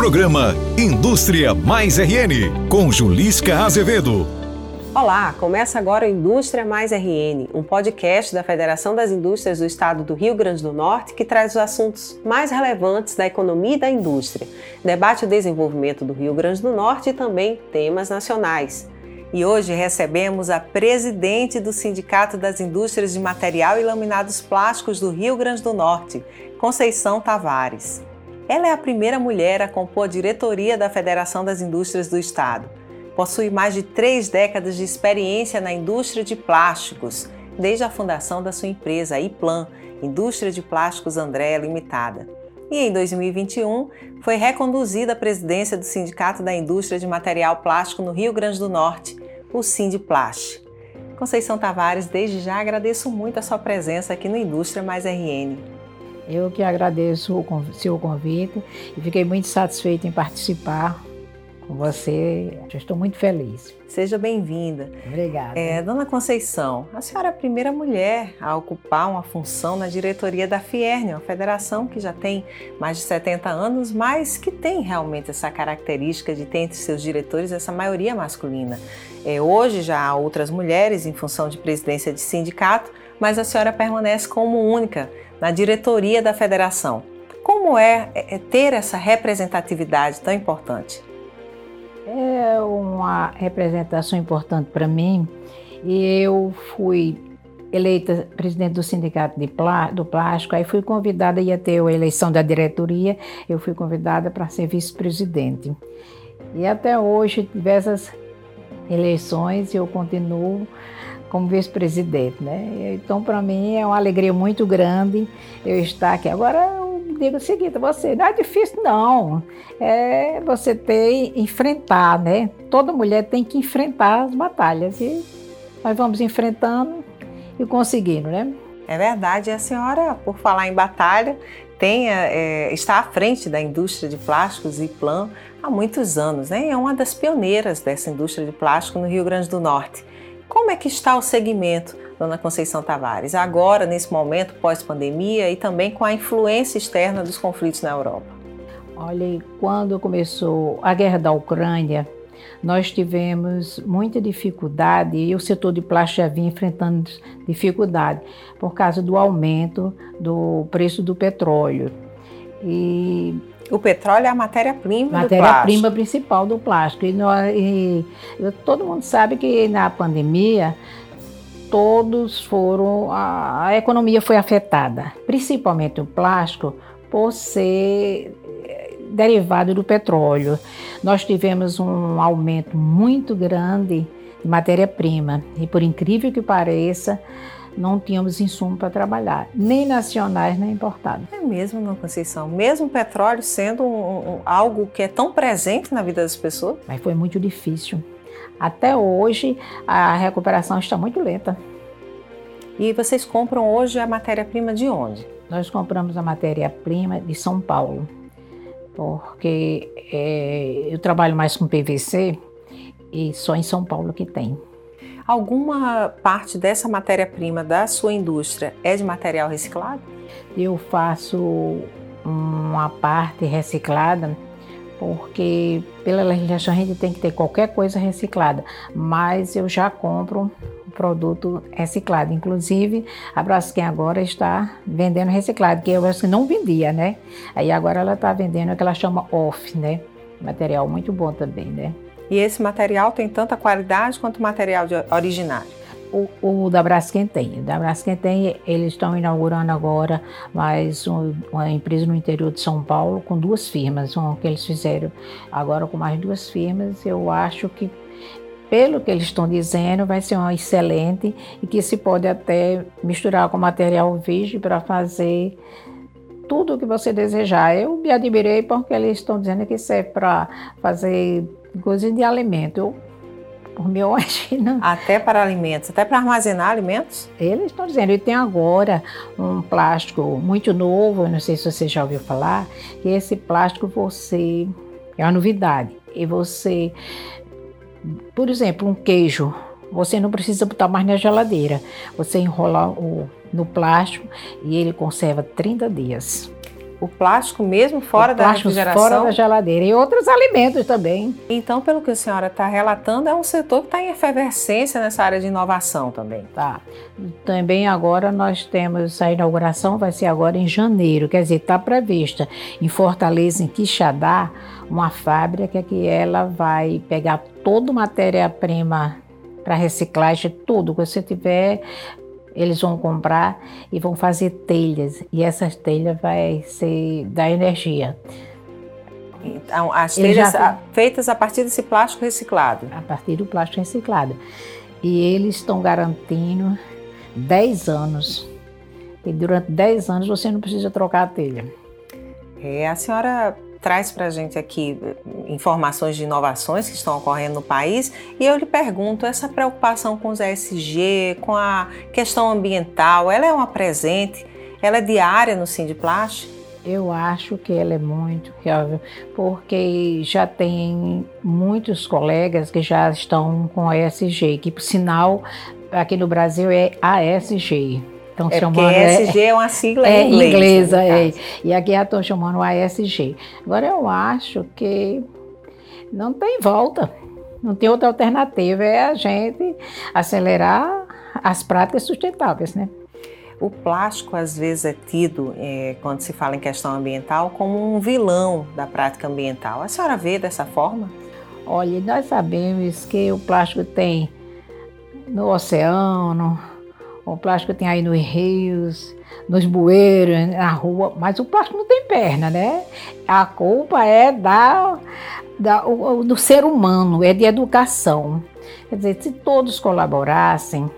Programa Indústria Mais RN, com Julisca Azevedo. Olá, começa agora o Indústria Mais RN, um podcast da Federação das Indústrias do Estado do Rio Grande do Norte que traz os assuntos mais relevantes da economia e da indústria, debate o desenvolvimento do Rio Grande do Norte e também temas nacionais. E hoje recebemos a presidente do Sindicato das Indústrias de Material e Laminados Plásticos do Rio Grande do Norte, Conceição Tavares. Ela é a primeira mulher a compor a diretoria da Federação das Indústrias do Estado. Possui mais de três décadas de experiência na indústria de plásticos, desde a fundação da sua empresa, IPLAN, Indústria de Plásticos André Limitada. E em 2021 foi reconduzida à presidência do Sindicato da Indústria de Material Plástico no Rio Grande do Norte, o Sindiplas. Conceição Tavares, desde já agradeço muito a sua presença aqui no Indústria Mais RN. Eu que agradeço o seu convite e fiquei muito satisfeita em participar com você. Eu estou muito feliz. Seja bem-vinda. Obrigada. É, Dona Conceição, a senhora é a primeira mulher a ocupar uma função na diretoria da Fierne, uma federação que já tem mais de 70 anos, mas que tem realmente essa característica de ter entre seus diretores essa maioria masculina. É, hoje já há outras mulheres em função de presidência de sindicato, mas a senhora permanece como única na diretoria da federação. Como é, é, é ter essa representatividade tão importante? É uma representação importante para mim eu fui eleita presidente do sindicato de plá, do plástico, aí fui convidada, ia ter a eleição da diretoria, eu fui convidada para ser vice-presidente. E até hoje, diversas eleições, eu continuo como vice-presidente, né? Então, para mim, é uma alegria muito grande eu estar aqui. Agora, eu digo o seguinte, você, não é difícil, não. É você ter, enfrentar, né? Toda mulher tem que enfrentar as batalhas e nós vamos enfrentando e conseguindo, né? É verdade, a senhora, por falar em batalha, tem, é, está à frente da indústria de plásticos e plan há muitos anos, né? É uma das pioneiras dessa indústria de plástico no Rio Grande do Norte. Como é que está o segmento, dona Conceição Tavares, agora, nesse momento pós-pandemia e também com a influência externa dos conflitos na Europa? Olha, quando começou a guerra da Ucrânia, nós tivemos muita dificuldade e o setor de plástico já vinha enfrentando dificuldade por causa do aumento do preço do petróleo. E o petróleo é a matéria-prima Matéria-prima principal do plástico. E, nós, e, todo mundo sabe que na pandemia todos foram. A, a economia foi afetada, principalmente o plástico, por ser eh, derivado do petróleo. Nós tivemos um aumento muito grande de matéria-prima. E por incrível que pareça, não tínhamos insumo para trabalhar, nem nacionais nem importados. É mesmo, não Conceição? Mesmo o petróleo sendo um, um, algo que é tão presente na vida das pessoas? Mas foi muito difícil. Até hoje a recuperação está muito lenta. E vocês compram hoje a matéria-prima de onde? Nós compramos a matéria-prima de São Paulo, porque é, eu trabalho mais com PVC e só em São Paulo que tem. Alguma parte dessa matéria-prima da sua indústria é de material reciclado? Eu faço uma parte reciclada porque pela legislação a gente tem que ter qualquer coisa reciclada, mas eu já compro produto reciclado. Inclusive, a Braskem agora está vendendo reciclado, que eu acho que não vendia, né? Aí agora ela está vendendo o que ela chama off, né? Material muito bom também, né? E esse material tem tanta qualidade quanto o material originário? O, o, da Braskem tem. O da Braskem tem, eles estão inaugurando agora mais um, uma empresa no interior de São Paulo com duas firmas, um, que eles fizeram agora com mais duas firmas. Eu acho que, pelo que eles estão dizendo, vai ser uma excelente e que se pode até misturar com material virgem para fazer tudo o que você desejar. Eu me admirei porque eles estão dizendo que isso é para fazer coisa de alimento. Eu, por mim, eu. Até para alimentos, até para armazenar alimentos? Eles estão dizendo, e tem agora um plástico muito novo, não sei se você já ouviu falar, que esse plástico você é uma novidade. E você, por exemplo, um queijo, você não precisa botar mais na geladeira. Você enrola o, no plástico e ele conserva 30 dias. O plástico mesmo fora o da refrigeração? fora da geladeira. E outros alimentos também. Então, pelo que a senhora está relatando, é um setor que está em efervescência nessa área de inovação também. Tá. Também agora nós temos a inauguração, vai ser agora em janeiro, quer dizer, está prevista em Fortaleza, em Quixadá, uma fábrica que ela vai pegar toda matéria-prima para reciclagem, tudo que você tiver, eles vão comprar e vão fazer telhas. E essas telhas vai ser da energia. Então, as telhas já... feitas a partir desse plástico reciclado? A partir do plástico reciclado. E eles estão garantindo 10 anos. E durante 10 anos você não precisa trocar a telha. É, a senhora traz para a gente aqui informações de inovações que estão ocorrendo no país e eu lhe pergunto, essa preocupação com os ESG, com a questão ambiental, ela é uma presente? Ela é diária no Sindiplast? Eu acho que ela é muito porque já tem muitos colegas que já estão com ESG, que por sinal aqui no Brasil é ASG, Estão é chamando. ESG é uma sigla é, inglesa. inglesa é. E aqui já estão chamando ASG. Agora eu acho que não tem volta. Não tem outra alternativa, é a gente acelerar as práticas sustentáveis, né? O plástico às vezes é tido, é, quando se fala em questão ambiental, como um vilão da prática ambiental. A senhora vê dessa forma? Olha, nós sabemos que o plástico tem no oceano, o plástico tem aí nos rios, nos bueiros, na rua, mas o plástico não tem perna, né? A culpa é da, da, o, do ser humano, é de educação. Quer dizer, se todos colaborassem,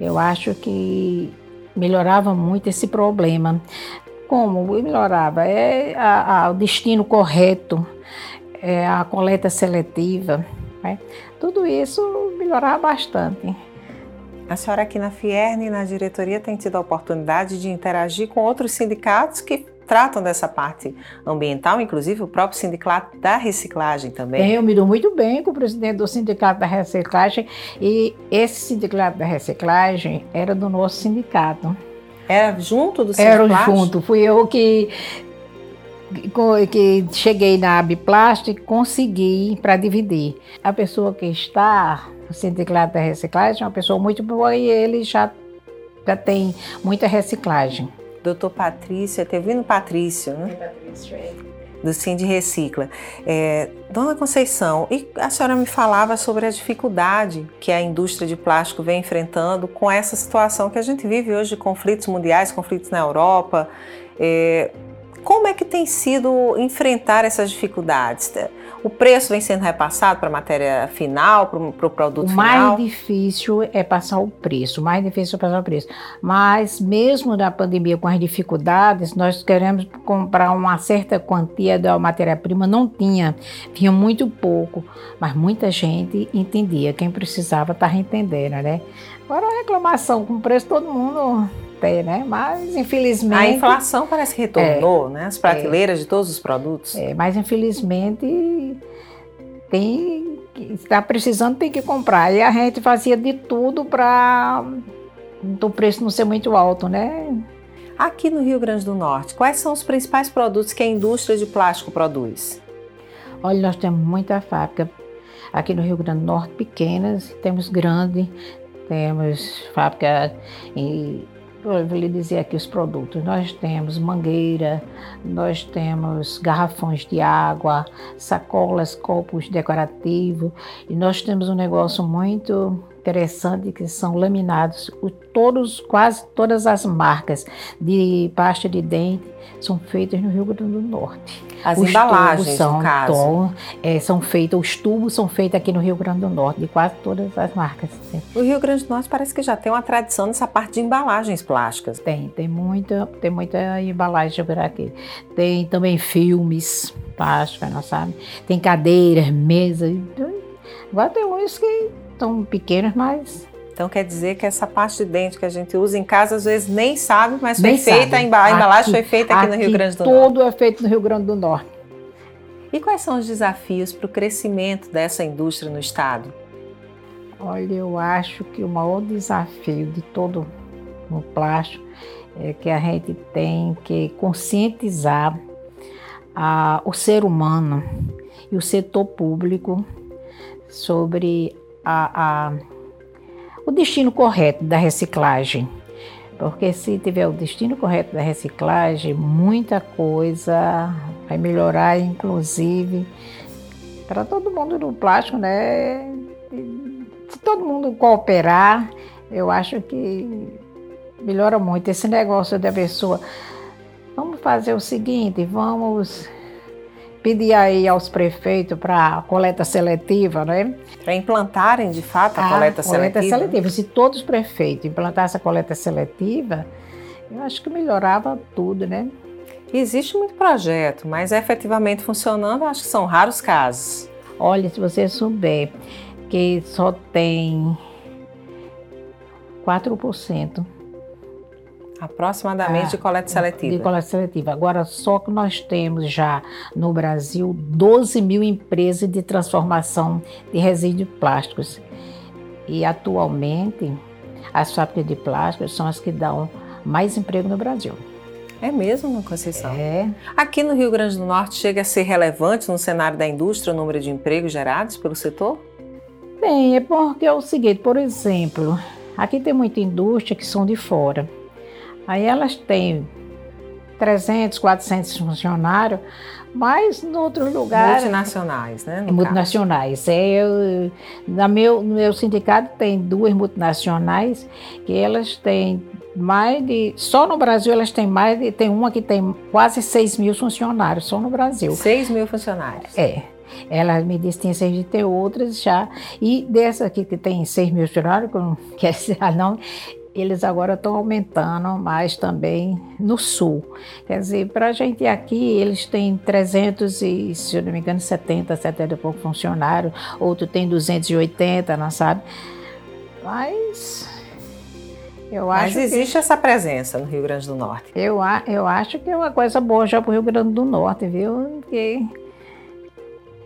eu acho que melhorava muito esse problema. Como melhorava? É a, a, o destino correto, é a coleta seletiva. Né? Tudo isso melhorava bastante. A senhora aqui na Fierne e na diretoria tem tido a oportunidade de interagir com outros sindicatos que tratam dessa parte ambiental, inclusive o próprio sindicato da reciclagem também. Eu me dou muito bem com o presidente do sindicato da reciclagem e esse sindicato da reciclagem era do nosso sindicato. Era junto do sindicato? Era junto, fui eu que que cheguei na Abiplast e consegui para dividir. A pessoa que está sindicato da reciclagem é uma pessoa muito boa e ele já, já tem muita reciclagem. Doutor Patrícia, teve vindo Patrício, né? Patrício, é. Do Cindy Recicla. É, Dona Conceição, e a senhora me falava sobre a dificuldade que a indústria de plástico vem enfrentando com essa situação que a gente vive hoje de conflitos mundiais, conflitos na Europa. É, como é que tem sido enfrentar essas dificuldades? O preço vem sendo repassado para a matéria final, para o pro produto o final? O mais difícil é passar o preço, o mais difícil é passar o preço. Mas mesmo na pandemia com as dificuldades, nós queremos comprar uma certa quantia da matéria-prima, não tinha, tinha muito pouco, mas muita gente entendia, quem precisava estava entendendo, né? Agora a reclamação com o preço todo mundo ter, né? Mas infelizmente. A inflação parece que retornou, é, né? As prateleiras é, de todos os produtos. É, mas infelizmente tem está precisando tem que comprar e a gente fazia de tudo para o preço não ser muito alto, né? Aqui no Rio Grande do Norte, quais são os principais produtos que a indústria de plástico produz? Olha, nós temos muita fábrica aqui no Rio Grande do Norte, pequenas, temos grande, temos fábrica em eu vou lhe dizer aqui os produtos. Nós temos mangueira, nós temos garrafões de água, sacolas, copos decorativos e nós temos um negócio muito interessante que são laminados. O, todos, quase todas as marcas de pasta de dente são feitas no Rio Grande do Norte. As os embalagens, são. Tom, é, são feitos, os tubos são feitos aqui no Rio Grande do Norte, de quase todas as marcas. O Rio Grande do Norte parece que já tem uma tradição nessa parte de embalagens plásticas. Tem, tem muita, tem muita embalagem por aqui. Tem também filmes plásticos, não sabe? Tem cadeiras, mesas. Agora tem uns que estão pequenos, mas então quer dizer que essa parte de dente que a gente usa em casa às vezes nem sabe, mas foi feita a embalagem aqui, foi feita aqui, aqui, no Rio Grande do Norte. Tudo é feito no Rio Grande do Norte. E quais são os desafios para o crescimento dessa indústria no estado? Olha, eu acho que o maior desafio de todo o plástico é que a gente tem que conscientizar a, o ser humano e o setor público sobre a, a, o destino correto da reciclagem. Porque se tiver o destino correto da reciclagem, muita coisa vai melhorar, inclusive para todo mundo do plástico, né? Se todo mundo cooperar, eu acho que melhora muito esse negócio da pessoa. Vamos fazer o seguinte, vamos pedir aí aos prefeitos para coleta seletiva, né? Para implantarem de fato a, a coleta, coleta seletiva. seletiva. Se todos os prefeitos implantassem a coleta seletiva, eu acho que melhorava tudo, né? Existe muito projeto, mas efetivamente funcionando, acho que são raros casos. Olha, se você souber que só tem 4% Aproximadamente ah, de coleta seletiva. De coleta seletiva. Agora, só que nós temos já no Brasil 12 mil empresas de transformação de resíduos plásticos. E atualmente, as fábricas de plásticos são as que dão mais emprego no Brasil. É mesmo, Conceição? É. Aqui no Rio Grande do Norte chega a ser relevante no cenário da indústria o número de empregos gerados pelo setor? Bem, é porque é o seguinte, por exemplo, aqui tem muita indústria que são de fora. Aí elas têm 300, 400 funcionários, mas em outros lugares. Multinacionais, né? multinacionais. É, eu, na meu, no meu sindicato tem duas multinacionais que elas têm mais de. Só no Brasil elas têm mais de. Tem uma que tem quase 6 mil funcionários, só no Brasil. 6 mil funcionários. É. Ela me disse que tem seis de ter outras já. E dessa aqui que tem 6 mil funcionários, que eu não quero dizer não, eles agora estão aumentando mais também no sul. Quer dizer, para a gente aqui, eles têm 300 e, se eu não me engano, 70, 70 e pouco funcionários, outro tem 280, não sabe? Mas eu acho Mas existe que, essa presença no Rio Grande do Norte. Eu, eu acho que é uma coisa boa já para o Rio Grande do Norte, viu? Porque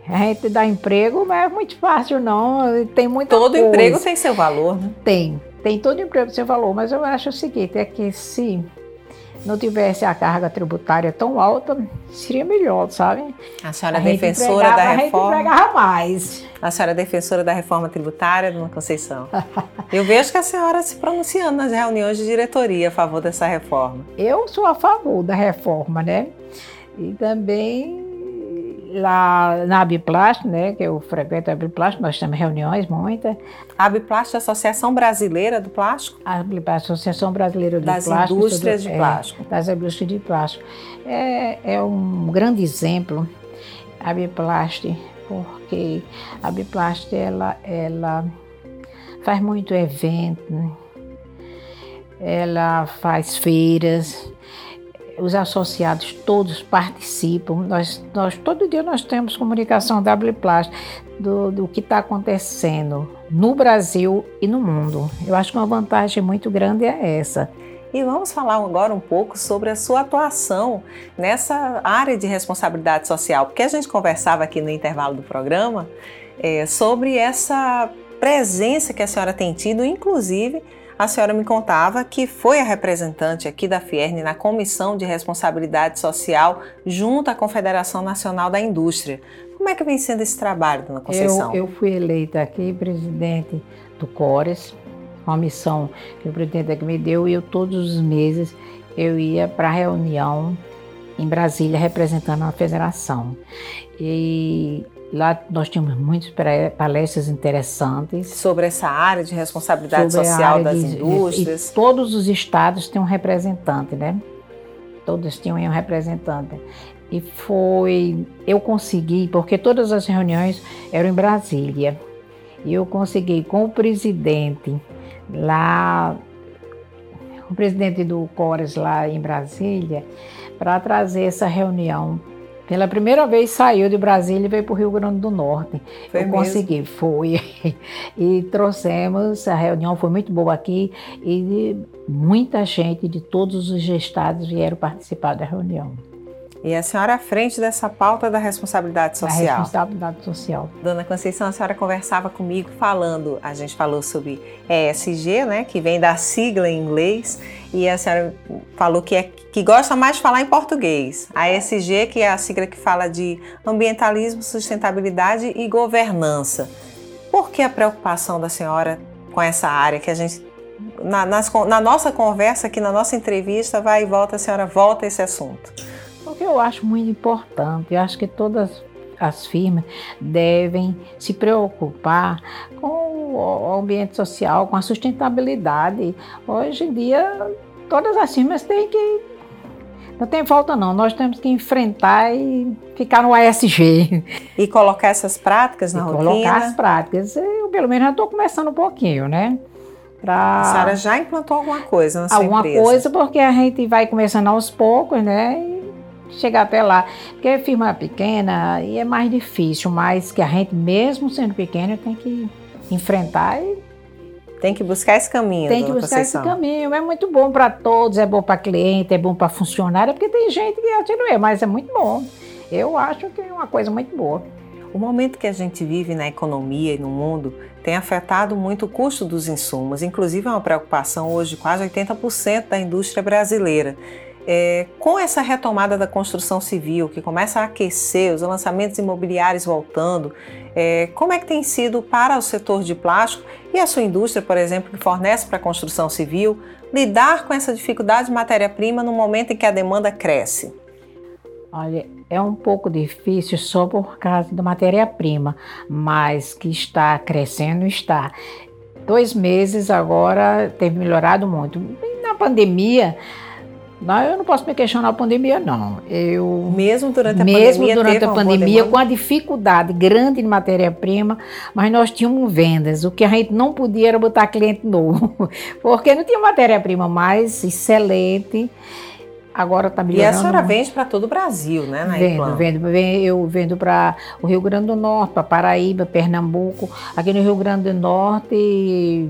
a gente dá emprego, mas é muito fácil não, tem muita Todo coisa. emprego tem seu valor, né? Tem, tem todo emprego que você falou, mas eu acho o seguinte, é que se não tivesse a carga tributária tão alta, seria melhor, sabe? A senhora é defensora da reforma. A gente mais. A senhora é defensora da reforma tributária, Dona Conceição. Eu vejo que a senhora se pronunciando nas reuniões de diretoria a favor dessa reforma. Eu sou a favor da reforma, né? E também lá na Abiplast, né, que eu frequento a Abiplast, nós temos reuniões muitas. A Abiplast é a Associação Brasileira do Plástico? A Abiplast, Associação Brasileira do das Plástico. Das indústrias de é, plástico. das indústrias de plástico. É, é um grande exemplo, a Abiplast, porque a Abiplast, ela, ela faz muito evento, ela faz feiras, os associados todos participam. Nós, nós todo dia nós temos comunicação WPlast do, do que está acontecendo no Brasil e no mundo. Eu acho que uma vantagem muito grande é essa. E vamos falar agora um pouco sobre a sua atuação nessa área de responsabilidade social, porque a gente conversava aqui no intervalo do programa é, sobre essa presença que a senhora tem tido, inclusive a senhora me contava que foi a representante aqui da Fierne na Comissão de Responsabilidade Social junto à Confederação Nacional da Indústria. Como é que vem sendo esse trabalho, dona Conceição? Eu, eu fui eleita aqui presidente do CORES, uma missão que o presidente aqui me deu, e eu todos os meses eu ia para a reunião em Brasília representando a federação. E Lá nós tínhamos muitas palestras interessantes. Sobre essa área de responsabilidade social das de, indústrias. E todos os estados têm um representante, né? Todos tinham um representante. E foi. Eu consegui, porque todas as reuniões eram em Brasília. E eu consegui com o presidente lá, o presidente do Cores lá em Brasília, para trazer essa reunião pela primeira vez saiu de Brasília e veio para o Rio Grande do Norte. Foi Eu mesmo? consegui, foi. E trouxemos, a reunião foi muito boa aqui e muita gente de todos os estados vieram participar da reunião. E a senhora à frente dessa pauta da responsabilidade social. Da responsabilidade social. Dona Conceição, a senhora conversava comigo falando, a gente falou sobre ESG, né, que vem da sigla em inglês, e a senhora falou que, é, que gosta mais de falar em português. A ESG, que é a sigla que fala de ambientalismo, sustentabilidade e governança. Por que a preocupação da senhora com essa área que a gente na, nas, na nossa conversa aqui, na nossa entrevista, vai e volta, a senhora volta a esse assunto. Porque eu acho muito importante, eu acho que todas as firmas devem se preocupar com o ambiente social, com a sustentabilidade. Hoje em dia, todas as firmas têm que. Não tem falta, não. Nós temos que enfrentar e ficar no ASG. E colocar essas práticas na e rotina? Colocar as práticas. Eu, pelo menos, já estou começando um pouquinho, né? Pra... A senhora já implantou alguma coisa na sua alguma empresa? Alguma coisa, porque a gente vai começando aos poucos, né? Chegar até lá. Porque a firma pequena e é mais difícil, mas que a gente, mesmo sendo pequena, tem que enfrentar e tem que buscar esse caminho. Tem que buscar Conceição. esse caminho. É muito bom para todos, é bom para cliente, é bom para funcionário, porque tem gente que não é, mas é muito bom. Eu acho que é uma coisa muito boa. O momento que a gente vive na economia e no mundo tem afetado muito o custo dos insumos, inclusive é uma preocupação hoje quase 80% da indústria brasileira. É, com essa retomada da construção civil, que começa a aquecer, os lançamentos imobiliários voltando, é, como é que tem sido para o setor de plástico e a sua indústria, por exemplo, que fornece para a construção civil, lidar com essa dificuldade de matéria-prima no momento em que a demanda cresce? Olha, é um pouco difícil só por causa da matéria-prima, mas que está crescendo, está. Dois meses agora teve melhorado muito. Na pandemia, não, eu não posso me questionar a pandemia, não. Eu, mesmo durante a mesmo pandemia, durante a pandemia com a dificuldade grande de matéria-prima, mas nós tínhamos vendas. O que a gente não podia era botar cliente novo, porque não tinha matéria-prima mais excelente. Agora está melhorando. E a senhora vende para todo o Brasil, né? Na vendo, vendo, vendo, eu vendo para o Rio Grande do Norte, para Paraíba, Pernambuco. Aqui no Rio Grande do Norte,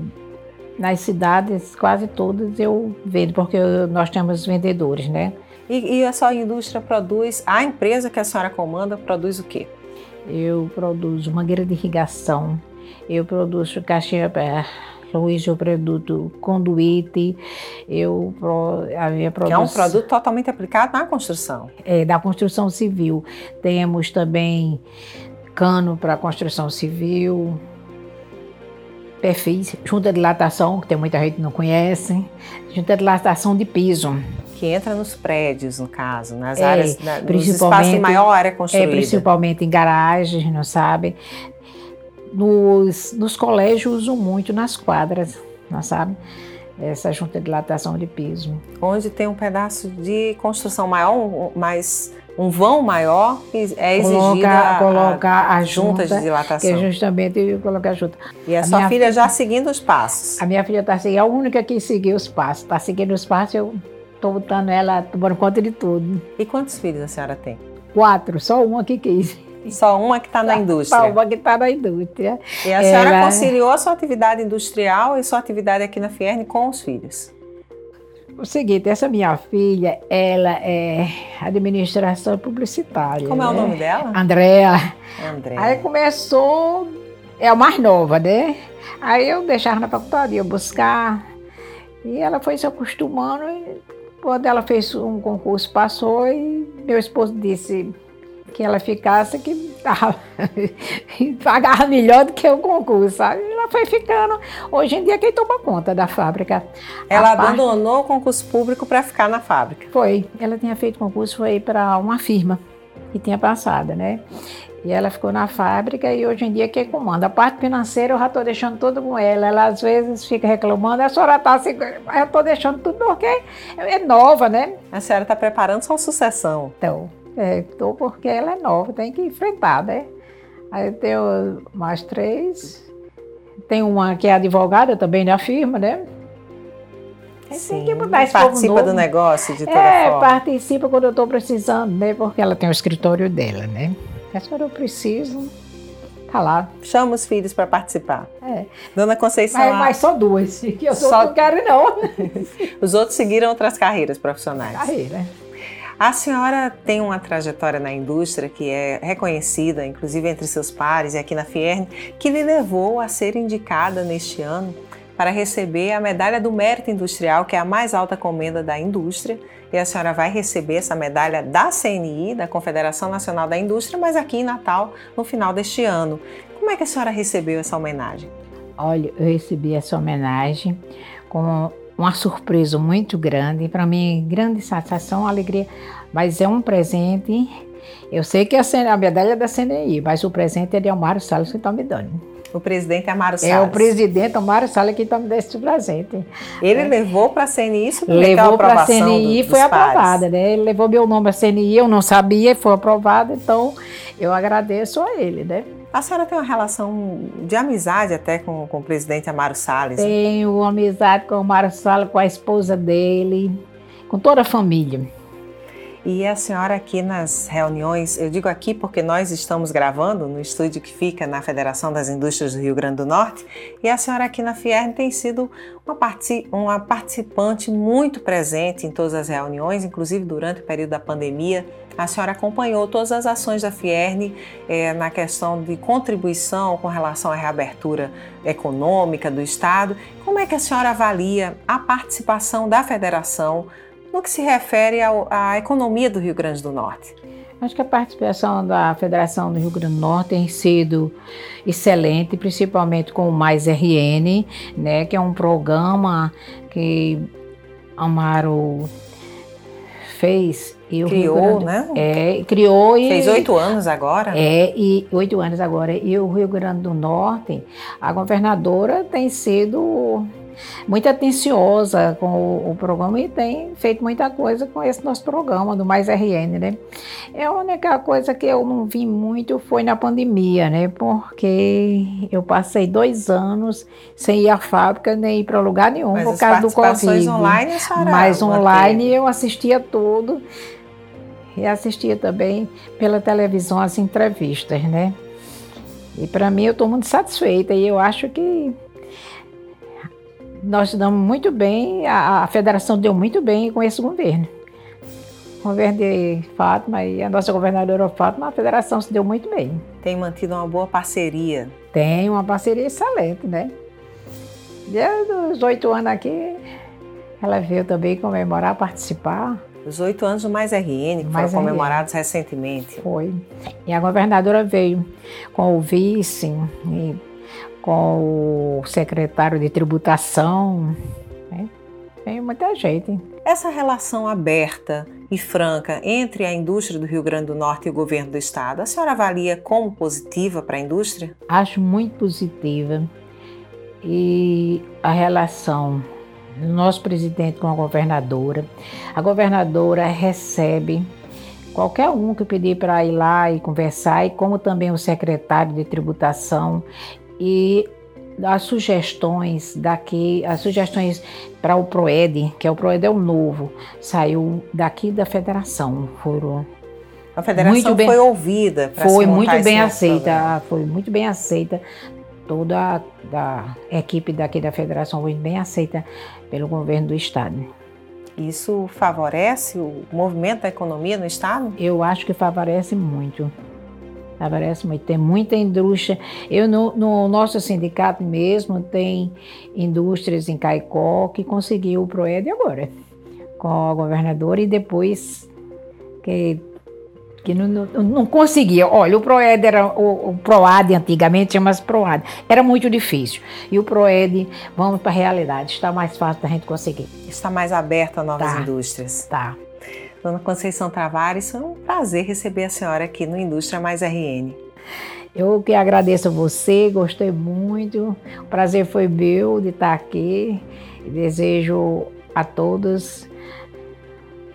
nas cidades quase todas eu vendo, porque nós temos vendedores, né? E, e a sua indústria produz, a empresa que a senhora comanda produz o quê? Eu produzo mangueira de irrigação, eu produzo caixinha luz, o produto conduíte, eu a minha produção. Que é um produto totalmente aplicado na construção. É, da construção civil. Temos também cano para construção civil, perfis, junta de latação, que tem muita gente que não conhece, junta de latação de piso. Que entra nos prédios, no caso, nas é, áreas, na, nos espaços maior área construída. É, principalmente em garagens, não sabe? nos, nos colégios usam muito nas quadras, não sabe? Essa junta de dilatação de piso. Onde tem um pedaço de construção maior, mais um vão maior, é exigida colocar, colocar a, a junta, de dilatação. Que justamente colocar a junta. E a, a sua filha já seguindo os passos? A minha filha está seguindo, é a única que seguiu os passos. Está seguindo os passos, eu estou botando ela, tomando conta de tudo. E quantos filhos a senhora tem? Quatro, só uma que quis. Só uma que está na indústria. Só uma que está na indústria. E a senhora Ela... conciliou a sua atividade industrial e sua atividade aqui na Fierne com os filhos? O seguinte, essa minha filha, ela é administração publicitária. Como né? é o né? nome dela? Andréa. Andréa. Aí começou, é a mais nova, né? Aí eu deixava na faculdade, ia buscar. E ela foi se acostumando. E quando ela fez um concurso, passou e meu esposo disse, que ela ficasse que pagava melhor do que o concurso, sabe? Ela foi ficando. Hoje em dia, quem toma conta da fábrica? Ela abandonou parte... o concurso público para ficar na fábrica? Foi. Ela tinha feito concurso, foi para uma firma que tinha passado, né? E ela ficou na fábrica e hoje em dia quem comanda? A parte financeira eu já estou deixando tudo com ela. Ela às vezes fica reclamando, a senhora está assim, eu estou deixando tudo porque é nova, né? A senhora está preparando sua sucessão. Então. É, tô porque ela é nova, tem que enfrentar, né? Aí eu tenho mais três. Tem uma que é advogada também da firma, né? Sim, tem que mudar esse participa do negócio de toda é, forma. participa quando eu estou precisando, né? Porque ela tem o escritório dela, né? Mas quando eu preciso, tá lá. Chama os filhos para participar. É. Dona Conceição. Mas, mas só duas, que eu só... não quero não. os outros seguiram outras carreiras profissionais. Carreira. A senhora tem uma trajetória na indústria que é reconhecida, inclusive entre seus pares e aqui na Fierne, que lhe levou a ser indicada neste ano para receber a medalha do mérito industrial, que é a mais alta comenda da indústria. E a senhora vai receber essa medalha da CNI, da Confederação Nacional da Indústria, mas aqui em Natal, no final deste ano. Como é que a senhora recebeu essa homenagem? Olha, eu recebi essa homenagem com uma surpresa muito grande, para mim, grande satisfação, alegria, mas é um presente. Eu sei que a, a medalha é da CNI, mas o presente é de Almário Salles que está me dando. O presidente Amaro Salles. É o presidente Amaro Salles que está me dando esse presente. Ele é. levou para a CNI isso? Levou para a CNI e foi aprovada, né? Ele levou meu nome a CNI, eu não sabia, foi aprovado, então eu agradeço a ele, né? A senhora tem uma relação de amizade até com, com o presidente Amaro Salles? Tenho amizade com o Amaro Salles, com a esposa dele, com toda a família. E a senhora aqui nas reuniões, eu digo aqui porque nós estamos gravando no estúdio que fica na Federação das Indústrias do Rio Grande do Norte, e a senhora aqui na Fiern tem sido uma, uma participante muito presente em todas as reuniões, inclusive durante o período da pandemia. A senhora acompanhou todas as ações da Fierne é, na questão de contribuição com relação à reabertura econômica do Estado. Como é que a senhora avalia a participação da federação no que se refere ao, à economia do Rio Grande do Norte? Acho que a participação da Federação do Rio Grande do Norte tem sido excelente, principalmente com o Mais RN, né, que é um programa que Amaro fez. E criou, Grande, né? É, criou e... Fez oito anos agora. É, e oito anos agora. E o Rio Grande do Norte, a governadora tem sido muito atenciosa com o, o, programa e tem feito muita coisa com esse nosso programa do Mais RN, né? É a única coisa que eu não vi muito foi na pandemia, né? Porque eu passei dois anos sem ir à fábrica nem ir para lugar nenhum Mas por causa do Covid. online, Mas online eu assistia tudo e assistia também pela televisão as entrevistas, né? E para mim eu estou muito satisfeita e eu acho que nós damos muito bem, a, a federação deu muito bem com esse governo. O governo de Fátima e a nossa governadora Fátima, a federação se deu muito bem. Tem mantido uma boa parceria. Tem uma parceria excelente, né? Desde os oito anos aqui, ela veio também comemorar, participar. Os oito anos do Mais RN, que Mais foram comemorados RN. recentemente. Foi. E a governadora veio com o vice, e com o secretário de tributação. Né? Tem muita gente. Essa relação aberta e franca entre a indústria do Rio Grande do Norte e o governo do estado, a senhora avalia como positiva para a indústria? Acho muito positiva. E a relação do nosso presidente com a governadora. A governadora recebe qualquer um que pedir para ir lá e conversar, e como também o secretário de tributação e as sugestões daqui, as sugestões para o PROED, que é o PROED é o novo, saiu daqui da federação, foram a federação muito bem, foi ouvida. Foi muito bem aceita, foi muito bem aceita. Toda a da equipe daqui da federação foi bem aceita pelo governo do estado. Isso favorece o movimento da economia no estado? Eu acho que favorece muito. Aparece muito, tem muita indústria. Eu no, no, nosso sindicato mesmo tem indústrias em Caicó que conseguiu o Proed agora com a governadora e depois que que não, não, não, conseguia. Olha, o PROED era o, o PROAD antigamente, chama-se PROAD. Era muito difícil. E o PROED, vamos para a realidade, está mais fácil da gente conseguir. Está mais aberto a novas tá, indústrias. Tá. Dona Conceição Tavares, é um prazer receber a senhora aqui no Indústria Mais RN. Eu que agradeço a você, gostei muito. O prazer foi meu de estar aqui. Desejo a todos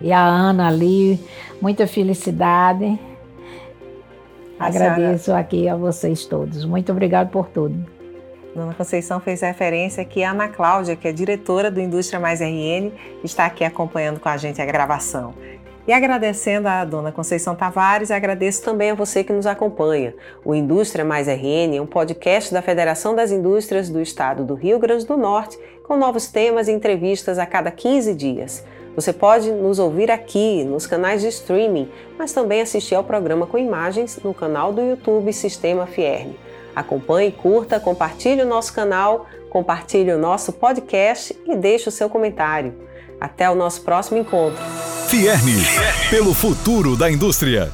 e a Ana ali muita felicidade. A Agradeço senhora... aqui a vocês todos. Muito obrigado por tudo. Dona Conceição fez referência que a Ana Cláudia, que é diretora do Indústria Mais RN, está aqui acompanhando com a gente a gravação. E agradecendo a dona Conceição Tavares, agradeço também a você que nos acompanha. O Indústria Mais RN é um podcast da Federação das Indústrias do Estado do Rio Grande do Norte, com novos temas e entrevistas a cada 15 dias. Você pode nos ouvir aqui nos canais de streaming, mas também assistir ao programa com imagens no canal do YouTube Sistema Fierne. Acompanhe, curta, compartilhe o nosso canal, compartilhe o nosso podcast e deixe o seu comentário. Até o nosso próximo encontro. Fierne, pelo futuro da indústria.